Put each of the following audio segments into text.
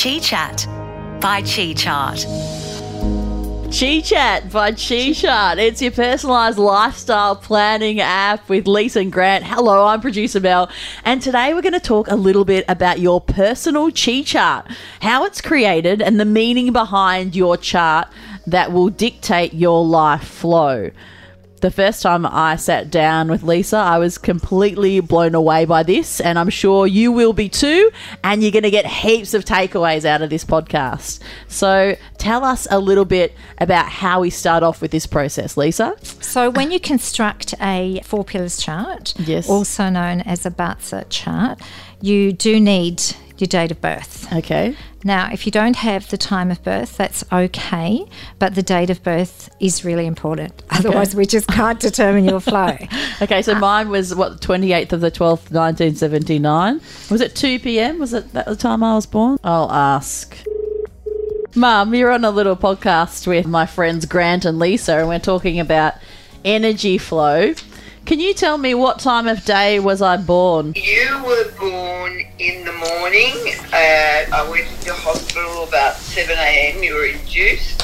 Chi Chat by Chi Chart. Chi Chat by Chi Chart. It's your personalized lifestyle planning app with Lisa and Grant. Hello, I'm producer Mel, and today we're going to talk a little bit about your personal Chi Chart, how it's created, and the meaning behind your chart that will dictate your life flow the first time I sat down with Lisa, I was completely blown away by this, and I'm sure you will be too. And you're going to get heaps of takeaways out of this podcast. So, tell us a little bit about how we start off with this process, Lisa. So, when you construct a four pillars chart, Yes. also known as a BaZi chart, you do need your date of birth. Okay. Now, if you don't have the time of birth, that's okay, but the date of birth is really important. Otherwise, we just can't determine your flow. Okay, so mine was what, the 28th of the 12th, 1979. Was it 2 p.m.? Was it that the time I was born? I'll ask. Mum, you're on a little podcast with my friends Grant and Lisa, and we're talking about energy flow. Can you tell me what time of day was I born? You were born in the morning. Uh, I went to the hospital about 7 a.m. You were induced.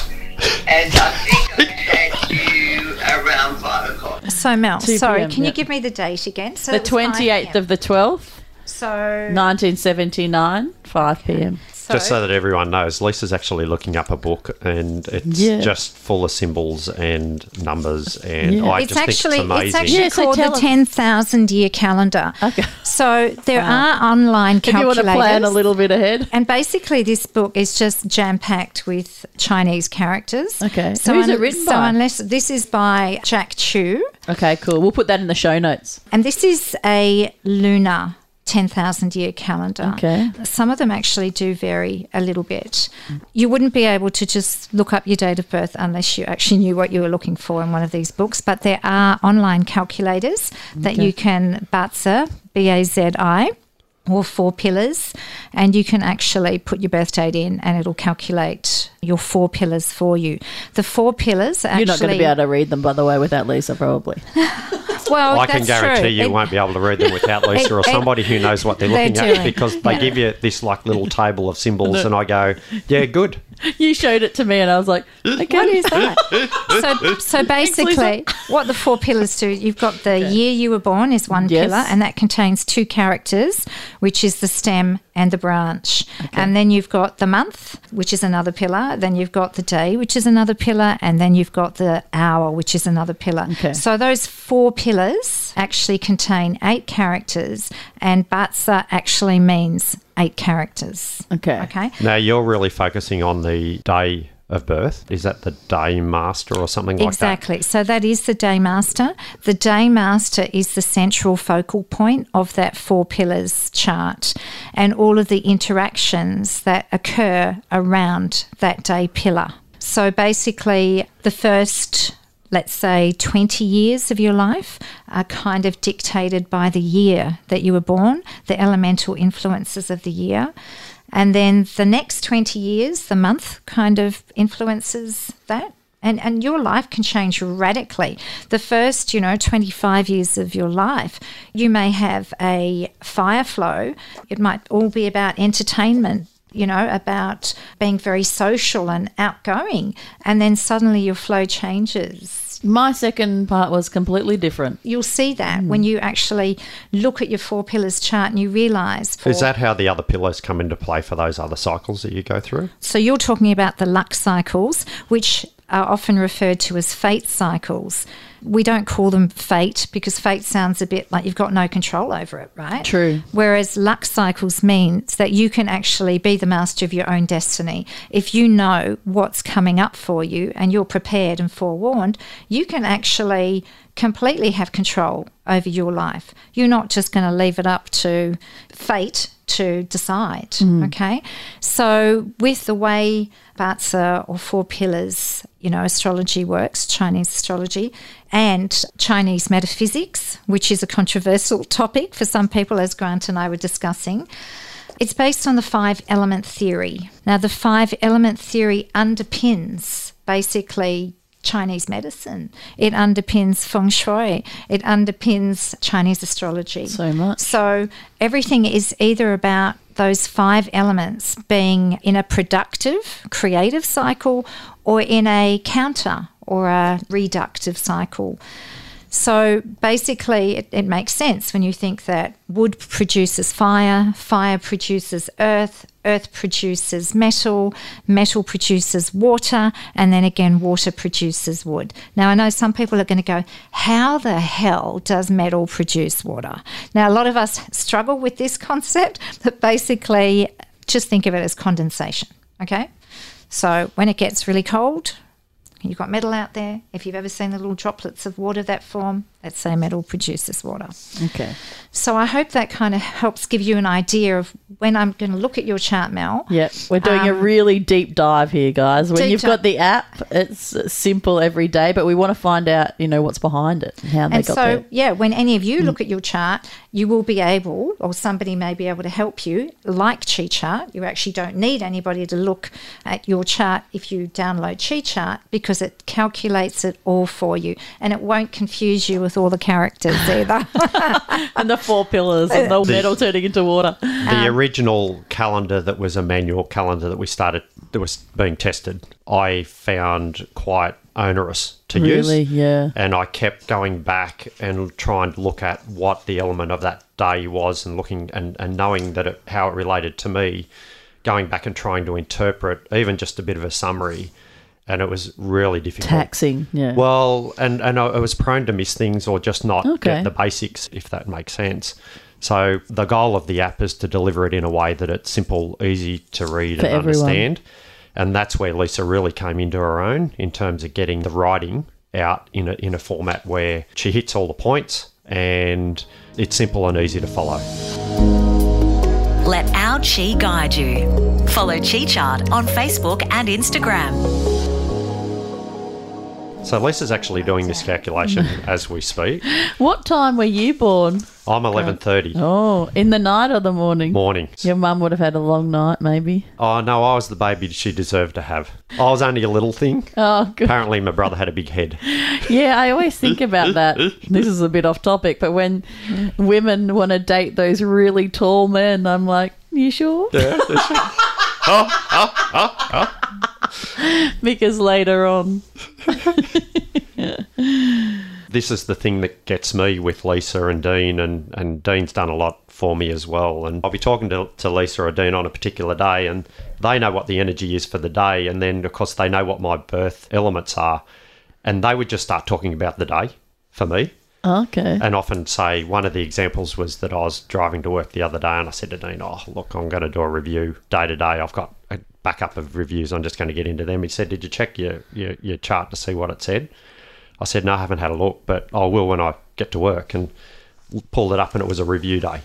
And I think I had you around 5 o'clock. So, Mel, sorry, PM, can you give me the date again? So The it was 5 28th of the 12th, So, 1979, 5 p.m. Just so that everyone knows, Lisa's actually looking up a book and it's Yeah. just full of symbols and numbers, and Yeah. I it's just actually think it's amazing. it's actually Yeah, so called tell the ten thousand year calendar. Okay. So there are online If you want to plan a little bit ahead. And basically, this book is just jam packed with Chinese characters. Okay. So Who's it written so by? unless this is by Jack Chu, Okay, cool. We'll put that in the show notes. and this is a lunar. 10,000 year calendar. Okay. Some of them actually do vary a little bit. You wouldn't be able to just look up your date of birth unless you actually knew what you were looking for in one of these books. But there are online calculators that you can BAZI, B A Z I, or four pillars, and you can actually put your birth date in and it'll calculate your four pillars for you. The four pillars actually. You're not going to be able to read them, by the way, without Lisa, probably. well, I can guarantee true. you It- won't be able to read them without Lisa or it- somebody who knows what they're They're looking at because they Yeah. give you this like little table of symbols, and I go, "Yeah, good." you showed it to me, and I was like, okay. What is that? so, so basically, what the four pillars do, you've got the year you were born is one Yes. pillar, and that contains two characters, which is the stem and the branch. And then you've got the month, which is another pillar. Then you've got the day, which is another pillar, and then you've got the hour, which is another pillar. Okay. So those four pillars actually contain eight characters, and BaZi actually means eight characters. Okay. Okay. Now you're really focusing on the day of birth. Is that the day master or something like that? Exactly. So that is the day master. The day master is the central focal point of that four pillars chart and all of the interactions that occur around that day pillar. So basically, the first let's say 20 years of your life are kind of dictated by the year that you were born, the elemental influences of the year. And then the next 20 years, the month kind of influences that. And, and your life can change radically. The first, you know, 25 years of your life, you may have a fire flow. It might all be about entertainment, you know, about being very social and outgoing. And then suddenly your flow changes. My second part was completely different. You'll see that hmm. when you actually look at your four pillars chart and you realize. Is that how the other pillars come into play for those other cycles that you go through? So you're talking about the luck cycles, which are often referred to as fate cycles. We don't call them fate because fate sounds a bit like you've got no control over it, right? True. Whereas luck cycles means that you can actually be the master of your own destiny. If you know what's coming up for you and you're prepared and forewarned, you can actually completely have control over your life. You're not just going to leave it up to fate to decide. Mm-hmm. Okay. So, with the way BaZi or Four Pillars, you know, astrology works, Chinese astrology, and Chinese metaphysics, which is a controversial topic for some people, as Grant and I were discussing. It's based on the five element theory. Now, the five element theory underpins basically Chinese medicine. It underpins feng shui. It underpins Chinese astrology. So much. So everything is either about those five elements being in a productive, creative cycle or in a counter or a reductive cycle. So basically, it, it, makes sense when you think that wood produces fire, fire produces earth, earth produces metal, metal produces water, and then again, water produces wood. Now, I know some people are going to go, How the hell does metal produce water? Now, a lot of us struggle with this concept, but basically, just think of it as condensation, okay? So when it gets really cold, You've got metal out there. If you've ever seen the little droplets of water that form, that's say metal produces water. Okay. So I hope that kind of helps give you an idea of when I'm going to look at your chart, Mel. Yep. We're doing um, a really deep dive here, guys. When you've got the app, it's simple every day, but we want to find out, you know, what's behind it and how they and got so, there. yeah, when any of you mm. look at your chart, you will be able, or somebody may be able to help you, like Chi Chart. You actually don't need anybody to look at your chart if you download Chi Chart because it calculates it all for you and it won't confuse you with all the characters either. and the four pillars and the, the metal turning into water. The um, original calendar that was a manual calendar that we started that was being tested, I found quite onerous to really? use. Yeah. And I kept going back and trying to look at what the element of that day was and looking and, and knowing that it, how it related to me, going back and trying to interpret even just a bit of a summary and it was really difficult. Taxing, yeah. Well, and and I was prone to miss things or just not okay. get the basics, if that makes sense. So the goal of the app is to deliver it in a way that it's simple, easy to read For and everyone. understand. And that's where Lisa really came into her own in terms of getting the writing out in a, in a format where she hits all the points and it's simple and easy to follow. Let our Chi guide you. Follow Chi Chart on Facebook and Instagram. So Lisa's actually doing this calculation as we speak. What time were you born? I'm 11:30 Oh, in the night or the morning? morning. Your mum would have had a long night, maybe. Oh no, I was the baby she deserved to have. I was only a little thing. Oh, good. Apparently, my brother had a big head. Yeah, I always think about that. This is a bit off topic, but when women want to date those really tall men, I'm like, you sure? Yeah. because later on, this is the thing that gets me with Lisa and Dean, and, and Dean's done a lot for me as well. And I'll be talking to, to Lisa or Dean on a particular day, and they know what the energy is for the day, and then of course they know what my birth elements are, and they would just start talking about the day for me. okay. And often say one of the examples was that I was driving to work the other day, and I said to Dean, "Oh, look, I'm going to do a review day to day. I've got a backup of reviews. I'm just going to get into them." He said, "Did you check your your, your chart to see what it said?" I said, "No, I haven't had a look, but I will when I get to work." And pulled it up, and it was a review day.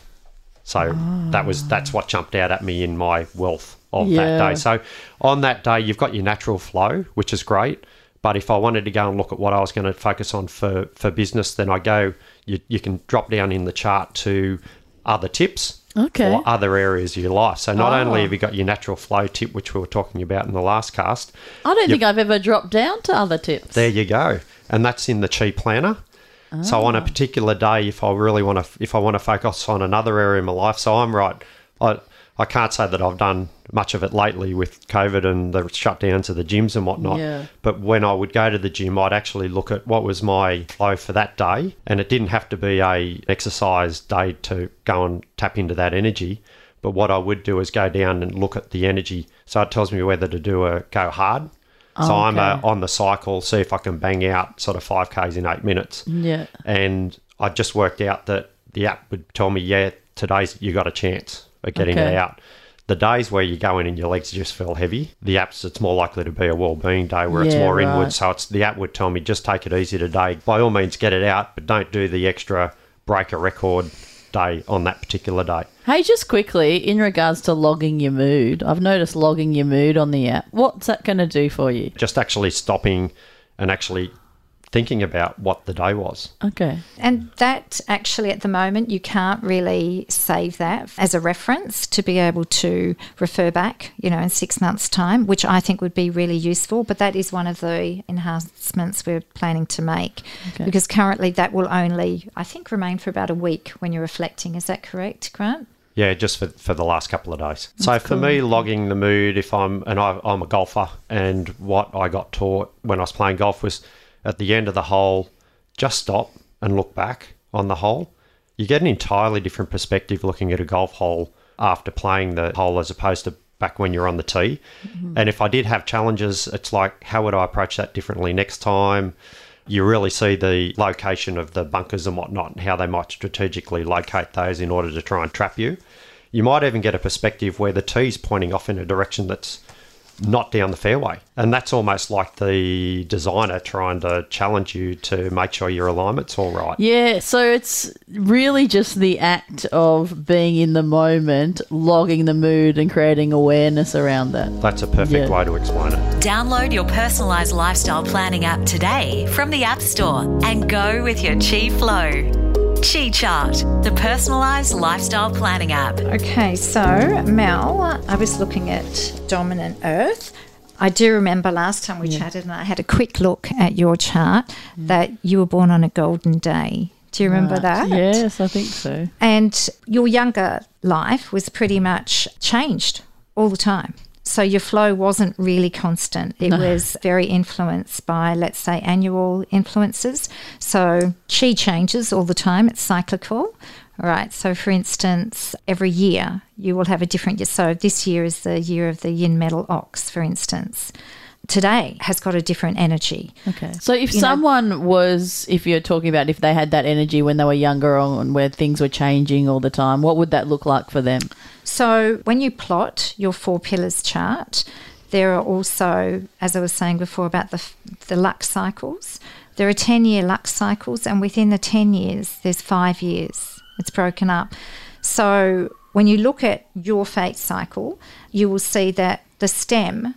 So that was that's what jumped out at me in my wealth of Yeah. that day. So on that day, you've got your natural flow, which is great. But if I wanted to go and look at what I was going to focus on for, for business, then I go, you, you can drop down in the chart to other tips Okay. or other areas of your life. So not Oh. only ah. have you got your natural flow tip, which we were talking about in the last cast, I don't think I've ever dropped down to other tips. there you go. And that's in the Chi Planner. So on a ah. particular day, if I really want to, if I want to focus on another area of my life, so I'm right. I I can't say that I've done much of it lately with COVID and the shutdowns of the gyms and whatnot. Yeah. But when I would go to the gym, I'd actually look at what was my flow for that day, and it didn't have to be a exercise day to go and tap into that energy. But what I would do is go down and look at the energy. So it tells me whether to do a go hard. Oh, So I'm uh, Okay. on the cycle, see if I can bang out sort of five k's in eight minutes Yeah. and I just worked out that the app would tell me, yeah, today's you got a chance of getting Okay. it out. The days where you go in and your legs just feel heavy, the apps it's more likely to be a well-being day where it's more right. inward. So it's the app would tell me just take it easy today. By all means, get it out, but don't do the extra break a record day on that particular day. Hey, just quickly, in regards to logging your mood, I've noticed logging your mood on the app. What's that going to do for you? Just actually stopping and actually thinking about what the day was. Okay. And that actually, at the moment, you can't really save that as a reference to be able to refer back, you know, in six months' time, which I think would be really useful. But that is one of the enhancements we're planning to make Okay. because currently that will only, I think, remain for about a week when you're reflecting. Is that correct, Grant? Yeah, just for, for the last couple of days. so for me, logging the mood, if I'm and I, I'm a golfer, and what I got taught when I was playing golf was at the end of the hole, just stop and look back on the hole. You get an entirely different perspective looking at a golf hole after playing the hole as opposed to back when you're on the tee. Mm-hmm. And if I did have challenges, it's like, how would I approach that differently next time? You really see the location of the bunkers and whatnot, and how they might strategically locate those in order to try and trap you. You might even get a perspective where the tee's pointing off in a direction that's not down the fairway. And that's almost like the designer trying to challenge you to make sure your alignment's all right. Yeah, so it's really just the act of being in the moment, logging the mood, and creating awareness around that. That's a perfect Yeah. way to explain it. Download your personalised lifestyle planning app today from the App Store and go with your Chi Flow. Chi Chart, the personalised lifestyle planning app. Okay, so Mel, I was looking at dominant Earth. I do remember last time we chatted, and I had a quick look at your chart mm. that you were born on a golden day. Do you remember that? Yes, I think so. And your younger life was pretty much changed all the time. So your flow wasn't really constant. It was very influenced by, let's say, annual influences. So chi changes all the time. It's cyclical. Right. So, for instance, every year you will have a different year. So, this year is the year of the yin metal ox, for instance. Today has got a different energy. Okay. So if You know- someone was, if you're talking about if they had that energy when they were younger on where things were changing all the time, what would that look like for them? So when you plot your four pillars chart, there are also, as I was saying before, about the the luck cycles. There are ten year luck cycles, and within the ten years, there's five years. It's broken up. So when you look at your fate cycle, you will see that the stem,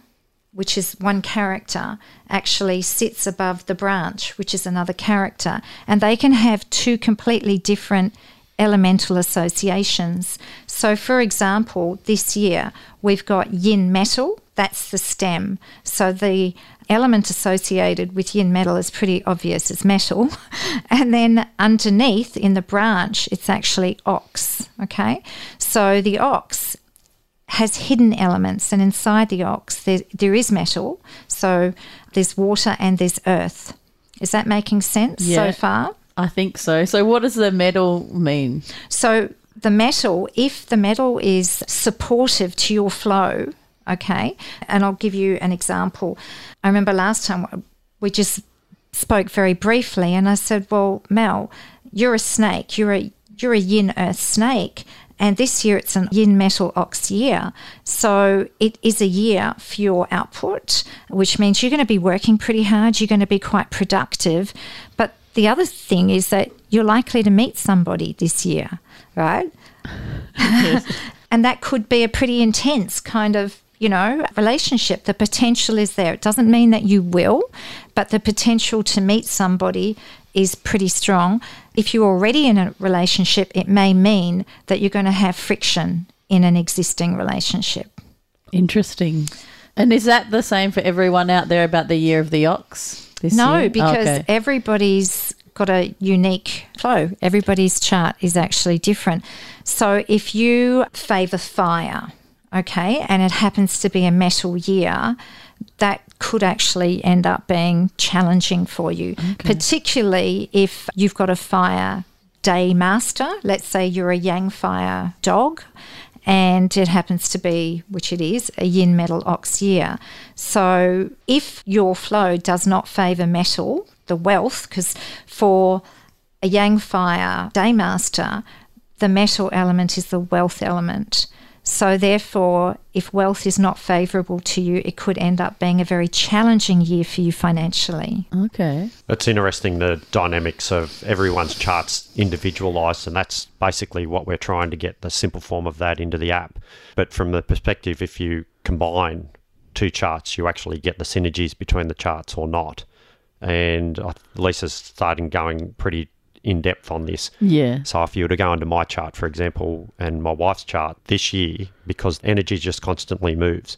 which is one character, actually sits above the branch, which is another character, and they can have two completely different elemental associations. So, for example, this year we've got yin metal, that's the stem. So, the element associated with yin metal is pretty obvious, it's metal. And then underneath in the branch, it's actually ox. Okay. So, the ox has hidden elements, and inside the ox, there, there is metal. So, there's water and there's earth. Is that making sense Yeah. so far? I think so. So what does the metal mean? So the metal, if the metal is supportive to your flow, okay, and I'll give you an example. I remember last time we just spoke very briefly, and I said, "Well, Mel, you're a snake. You're a you're a yin earth snake." And this year it's an yin metal ox year. So it is a year for your output, which means you're going to be working pretty hard. You're going to be quite productive. But the other thing is that you're likely to meet somebody this year, right? and that could be a pretty intense kind of, you know, relationship. The potential is there. It doesn't mean that you will, but the potential to meet somebody is pretty strong. If you're already in a relationship, it may mean that you're going to have friction in an existing relationship. Interesting. And is that the same for everyone out there about the year of the ox? This No, year? because Okay. everybody's got a unique flow. Everybody's chart is actually different. So if you favor fire, okay, and it happens to be a metal year, that could actually end up being challenging for you, particularly if you've got a fire day master. Let's say you're a yang fire dog and it happens to be, which it is, a yin metal ox year. So if your flow does not favour metal, the wealth, because for a yang fire day master, the metal element is the wealth element. So therefore, if wealth is not favourable to you, it could end up being a very challenging year for you financially. okay. It's interesting the dynamics of everyone's charts individualized, and that's basically what we're trying to get the simple form of that into the app. But from the perspective, if you combine two charts, you actually get the synergies between the charts or not. And uh, Lisa's starting going pretty in depth on this. Yeah. So if you were to go into my chart, for example, and my wife's chart this year, because energy just constantly moves,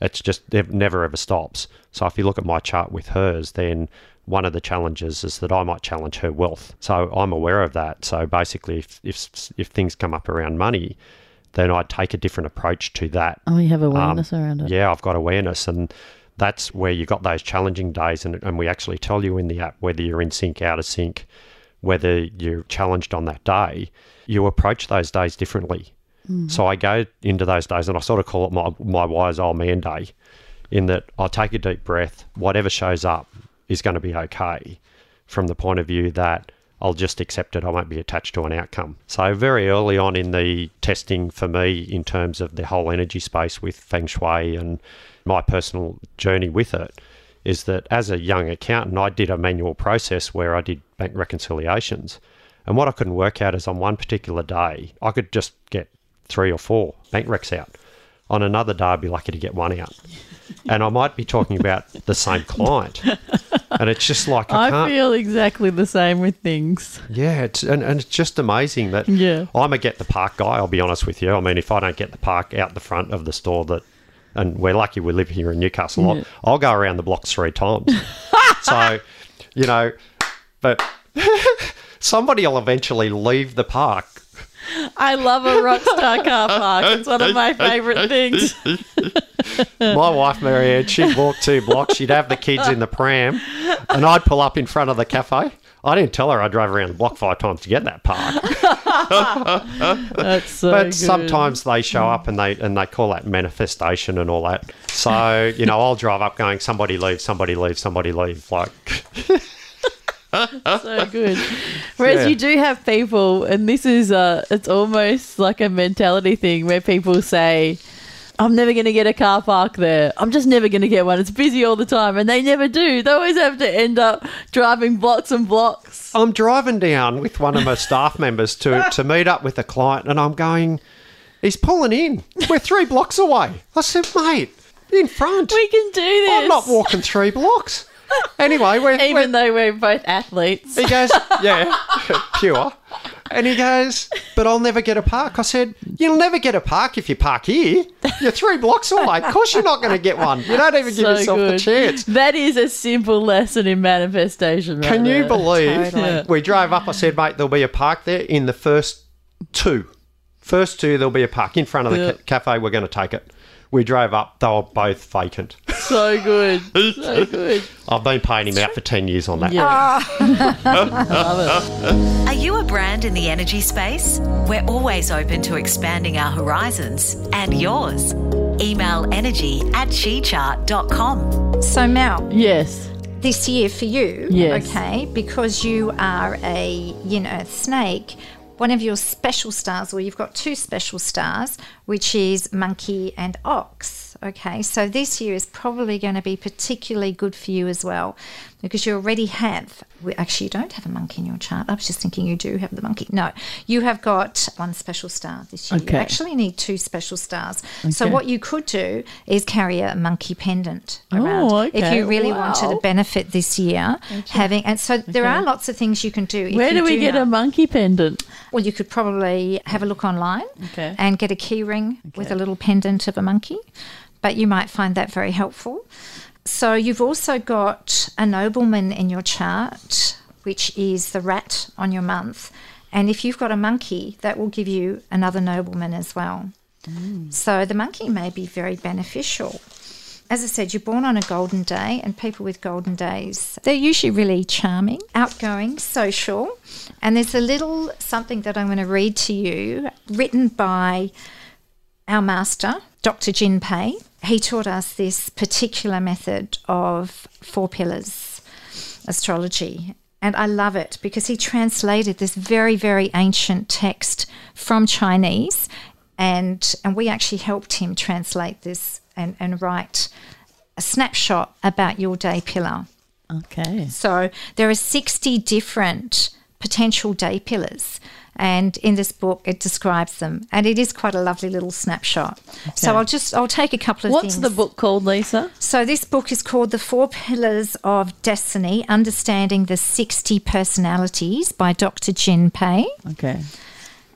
it's just it never ever stops. So if you look at my chart with hers, then one of the challenges is that I might challenge her wealth. So I'm aware of that. So basically, if if if things come up around money, then I'd take a different approach to that. Oh, you have Um, awareness around it. Yeah, I've got awareness, and that's where you got those challenging days, and, and we actually tell you in the app whether you're in sync, out of sync, whether you're challenged on that day. You approach those days differently. Hmm. So I go into those days, and I sort of call it my my wise old man day, in that I take a deep breath. Whatever shows up is going to be okay, from the point of view that I'll just accept it. I won't be attached to an outcome. So very early on in the testing for me, in terms of the whole energy space with Feng Shui and my personal journey with it, is that as a young accountant, I did a manual process where I did bank reconciliations. And what I couldn't work out is on one particular day, I could just get three or four bank recs out. On another day, I'd be lucky to get one out. And I might be talking about the same client. And it's just like, I, I feel exactly the same with things. Yeah, it's, and, and it's just amazing that Yeah. I'm a get the park guy. I'll be honest with you. I mean, if I don't get the park out the front of the store, that and we're lucky we live here in Newcastle, I'll, I'll go around the blocks three times. so, you know, but somebody will eventually leave the park. I love a rock star car park. It's one of my favourite things. My wife Marianne, she'd walk two blocks. She'd have the kids in the pram, and I'd pull up in front of the cafe. I didn't tell her I drove around the block five times to get that park. That's so but good. sometimes they show up and they and they call that manifestation and all that. So you know, I'll drive up going, somebody leave, somebody leave, somebody leave. Like, so good. Whereas Yeah. you do have people, and this is uh it's almost like a mentality thing where people say, I'm never going to get a car park there. I'm just never going to get one. It's busy all the time. And they never do. They always have to end up driving blocks and blocks. I'm driving down with one of my staff members to to meet up with a client, and I'm going, he's pulling in. We're three blocks away. I said, mate, in front. We can do this. I'm not walking three blocks. Anyway, we're, we're Even though we're both athletes. He goes, yeah, pure. And he goes, but I'll never get a park. I said, you'll never get a park if you park here. You're three blocks away. Of course you're not going to get one. You don't even give So yourself the chance. That is a simple lesson in manifestation. right Can you believe? Totally. We drove up. I said, mate, there'll be a park there in the first two. First two, there'll be a park in front of the Yeah. ca- cafe. We're going to take it. We drove up. They were both vacant. So good. So good. I've been paying him out for 10 years on that. Yeah. Love it. Are you a brand in the energy space? We're always open to expanding our horizons and yours. Email energy at chichart.com. So, Mel, Yes. this year for you, Yes. okay, because you are a, you know, snake, one of your special stars, or you've got two special stars, which is monkey and ox, okay? So this year is probably going to be particularly good for you as well because you already have, well, actually, you don't have a monkey in your chart. I was just thinking you do have the monkey. No, you have got one special star this year. Okay. You actually need two special stars. So what you could do is carry a monkey pendant Oh, around if you really wanted Wow. to benefit this year having and so there are lots of things you can do Where do we get know- a monkey pendant? well you could probably have a look online Okay. and get a key ring with a little pendant of a monkey but you might find that very helpful so you've also got a nobleman in your chart which is the rat on your month and if you've got a monkey that will give you another nobleman as well mm. so the monkey may be very beneficial as I said, you're born on a golden day, and people with golden days, they're usually really charming, outgoing, social. And there's a little something that I'm going to read to you, written by our master, Dr. Jin Pei. He taught us this particular method of four pillars astrology. And I love it because he translated this very, very ancient text from Chinese. And, and we actually helped him translate this and, and write a snapshot about your day pillar. Okay. So there are 60 different potential day pillars. And in this book, it describes them. And it is quite a lovely little snapshot. So I'll just, I'll take a couple of What's things. the book called, Lisa? So this book is called The Four Pillars of Destiny, Understanding the 60 Personalities by Dr. Jin Pei. Okay.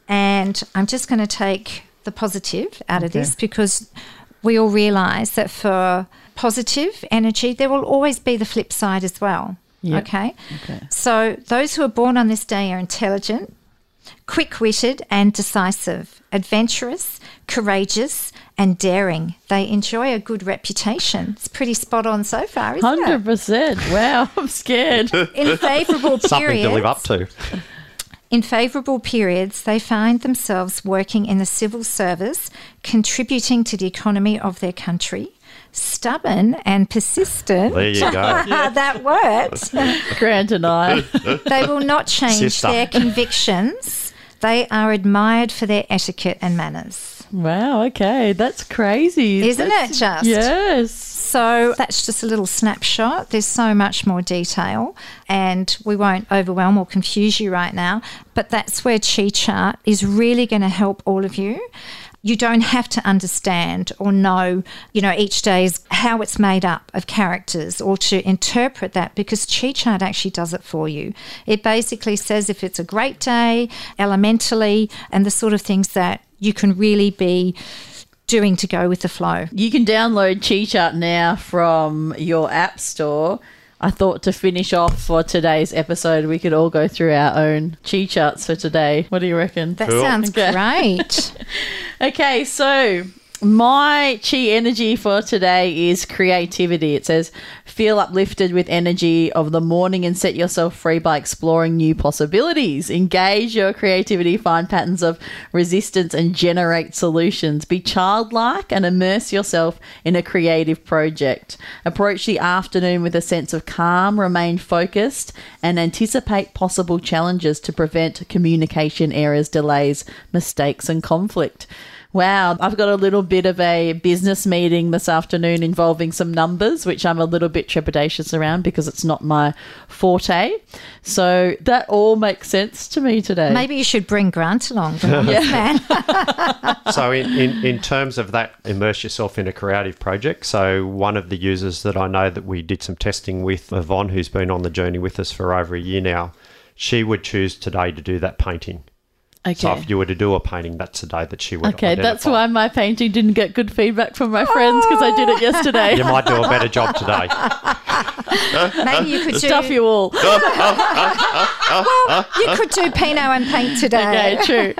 And I'm just going to take the positive out of this because we all realize that for positive energy, there will always be the flip side as well. Yep. Okay. Okay. So those who are born on this day are intelligent, quick witted and decisive, adventurous, courageous, and daring. They enjoy a good reputation. It's pretty spot on so far, isn't Hundred it? percent. Wow, I'm scared. In favourable Something to live up to. In favourable periods, they find themselves working in the civil service, contributing to the economy of their country. Stubborn and persistent. There you go. that worked. Grant and I. They will not change Sister. their convictions. They are admired for their etiquette and manners. Wow. Okay, that's crazy, Isn't That's- it just? Yes. So that's just a little snapshot. There's so much more detail, and we won't overwhelm or confuse you right now. But that's where Chi Chart is really going to help all of you. You don't have to understand or know, you know, each day's how it's made up of characters or to interpret that because Chi Chart actually does it for you. It basically says if it's a great day, elementally, and the sort of things that you can really be doing to go with the flow. You can download Chi Chart now from your app store. I thought to finish off for today's episode, we could all go through our own Chi Charts for today. What do you reckon? That Cool. sounds Okay. great. Okay, so my chi energy for today is creativity. It says, feel uplifted with energy of the morning and set yourself free by exploring new possibilities. Engage your creativity, find patterns of resistance, and generate solutions. Be childlike and immerse yourself in a creative project. Approach the afternoon with a sense of calm, remain focused, and anticipate possible challenges to prevent communication errors, delays, mistakes, and conflict. Wow, I've got a little bit of a business meeting this afternoon involving some numbers, which I'm a little bit trepidatious around because it's not my forte. So that all makes sense to me today. Maybe you should bring Grant along. The numbers man. so in, in, in terms of that immerse yourself in a creative project so one of the users that i know that we did some testing with yvonne who's been on the journey with us for over a year now she would choose today to do that painting Okay. so if you were to do a painting that's the day that she would Okay, that's why my painting didn't get good feedback from my friends because I did it yesterday. you might do a better job today Maybe you could do. Stuff you all. well, You could do Pinot and paint today. Okay, true.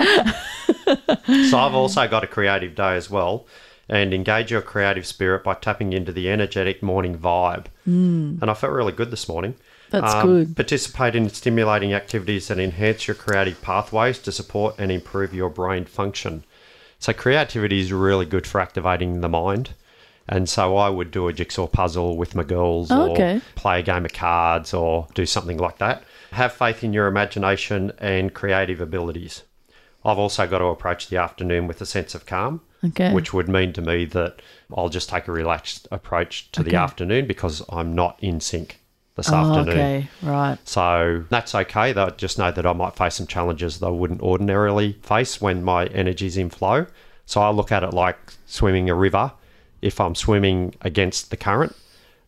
so I've also got a creative day as well, and engage your creative spirit by tapping into the energetic morning vibe. Mm. And I felt really good this morning. Um, That's good. Participate in stimulating activities that enhance your creative pathways to support and improve your brain function. So creativity is really good for activating the mind. And so I would do a jigsaw puzzle with my girls Oh, or okay. play a game of cards or do something like that. Have faith in your imagination and creative abilities. I've also got to approach the afternoon with a sense of calm, Okay. which would mean to me that I'll just take a relaxed approach to the afternoon because I'm not in sync this Oh, afternoon. okay, right. So that's okay. Though just know that I might face some challenges that I wouldn't ordinarily face when my energy's in flow. So I look at it like swimming a river. If I'm swimming against the current,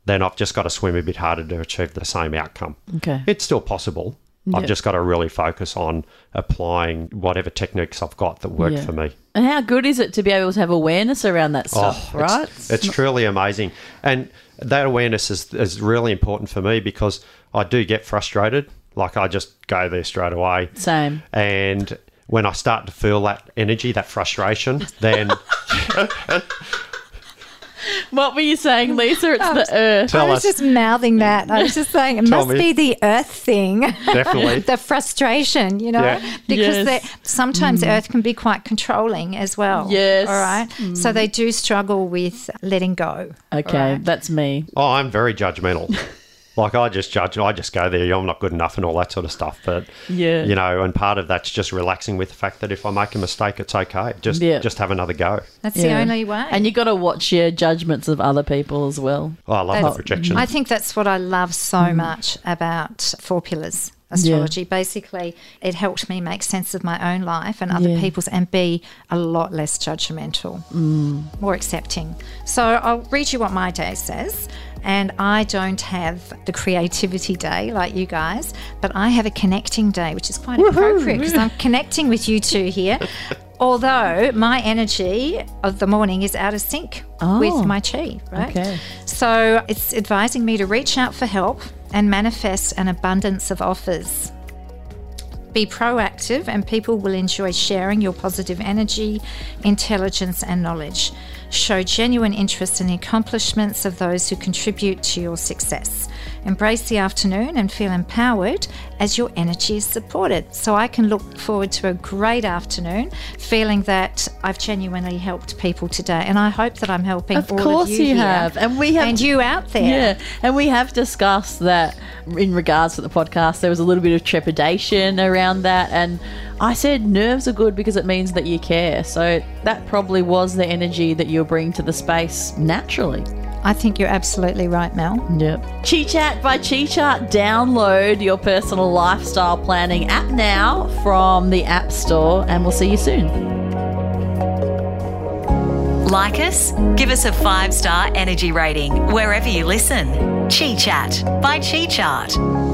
then I've just got to swim a bit harder to achieve the same outcome. Okay. It's still possible. I've just got to really focus on applying whatever techniques I've got that work Yeah. for me. And how good is it to be able to have awareness around that oh, stuff, Oh, right? It's, it's truly amazing. And that awareness is, is really important for me because I do get frustrated. Like I just go there straight away. Same. And when I start to feel that energy, that frustration, then What were you saying, Lisa? It's the um, earth. I was us. just mouthing that. I was just saying it Tell must me. be the earth thing. Definitely. the frustration, you know, Yeah. because Yes. they sometimes mm. earth can be quite controlling as well. Yes. All right. So mm. they do struggle with letting go. Okay, Right. that's me. oh, I'm very judgmental. like I just judge, I just go there, I'm not good enough and all that sort of stuff. But, Yeah. you know, and part of that's just relaxing with the fact that if I make a mistake, it's okay. Just, Yeah. just have another go. That's the only way. And you got to watch your judgments of other people as well. Oh, I love That's- that rejection. I think that's what I love so mm. much about Four Pillars astrology. Basically, it helped me make sense of my own life and other Yeah. people's and be a lot less judgmental, mm. more accepting. So I'll read you what my day says. And I don't have the creativity day like you guys, but I have a connecting day, which is quite appropriate because I'm connecting with you two here. Although my energy of the morning is out of sync Oh. with my chi, right? Okay. So it's advising me to reach out for help and manifest an abundance of offers. Be proactive, and people will enjoy sharing your positive energy, intelligence, and knowledge. Show genuine interest in the accomplishments of those who contribute to your success. Embrace the afternoon and feel empowered as your energy is supported. So I can look forward to a great afternoon, feeling that I've genuinely helped people today, and I hope that I'm helping. Of course of you, you have. And we have and you out there. Yeah, and we have discussed that in regards to the podcast. There was a little bit of trepidation around that, and I said nerves are good because it means that you care. So that probably was the energy that you're bringing to the space naturally. I think you're absolutely right, Mel. Yep. Chi Chat by Chi Chart. Download your personal lifestyle planning app now from the App Store, and we'll see you soon. Like us? Give us a five star energy rating wherever you listen. Chi Chat by Chi Chart.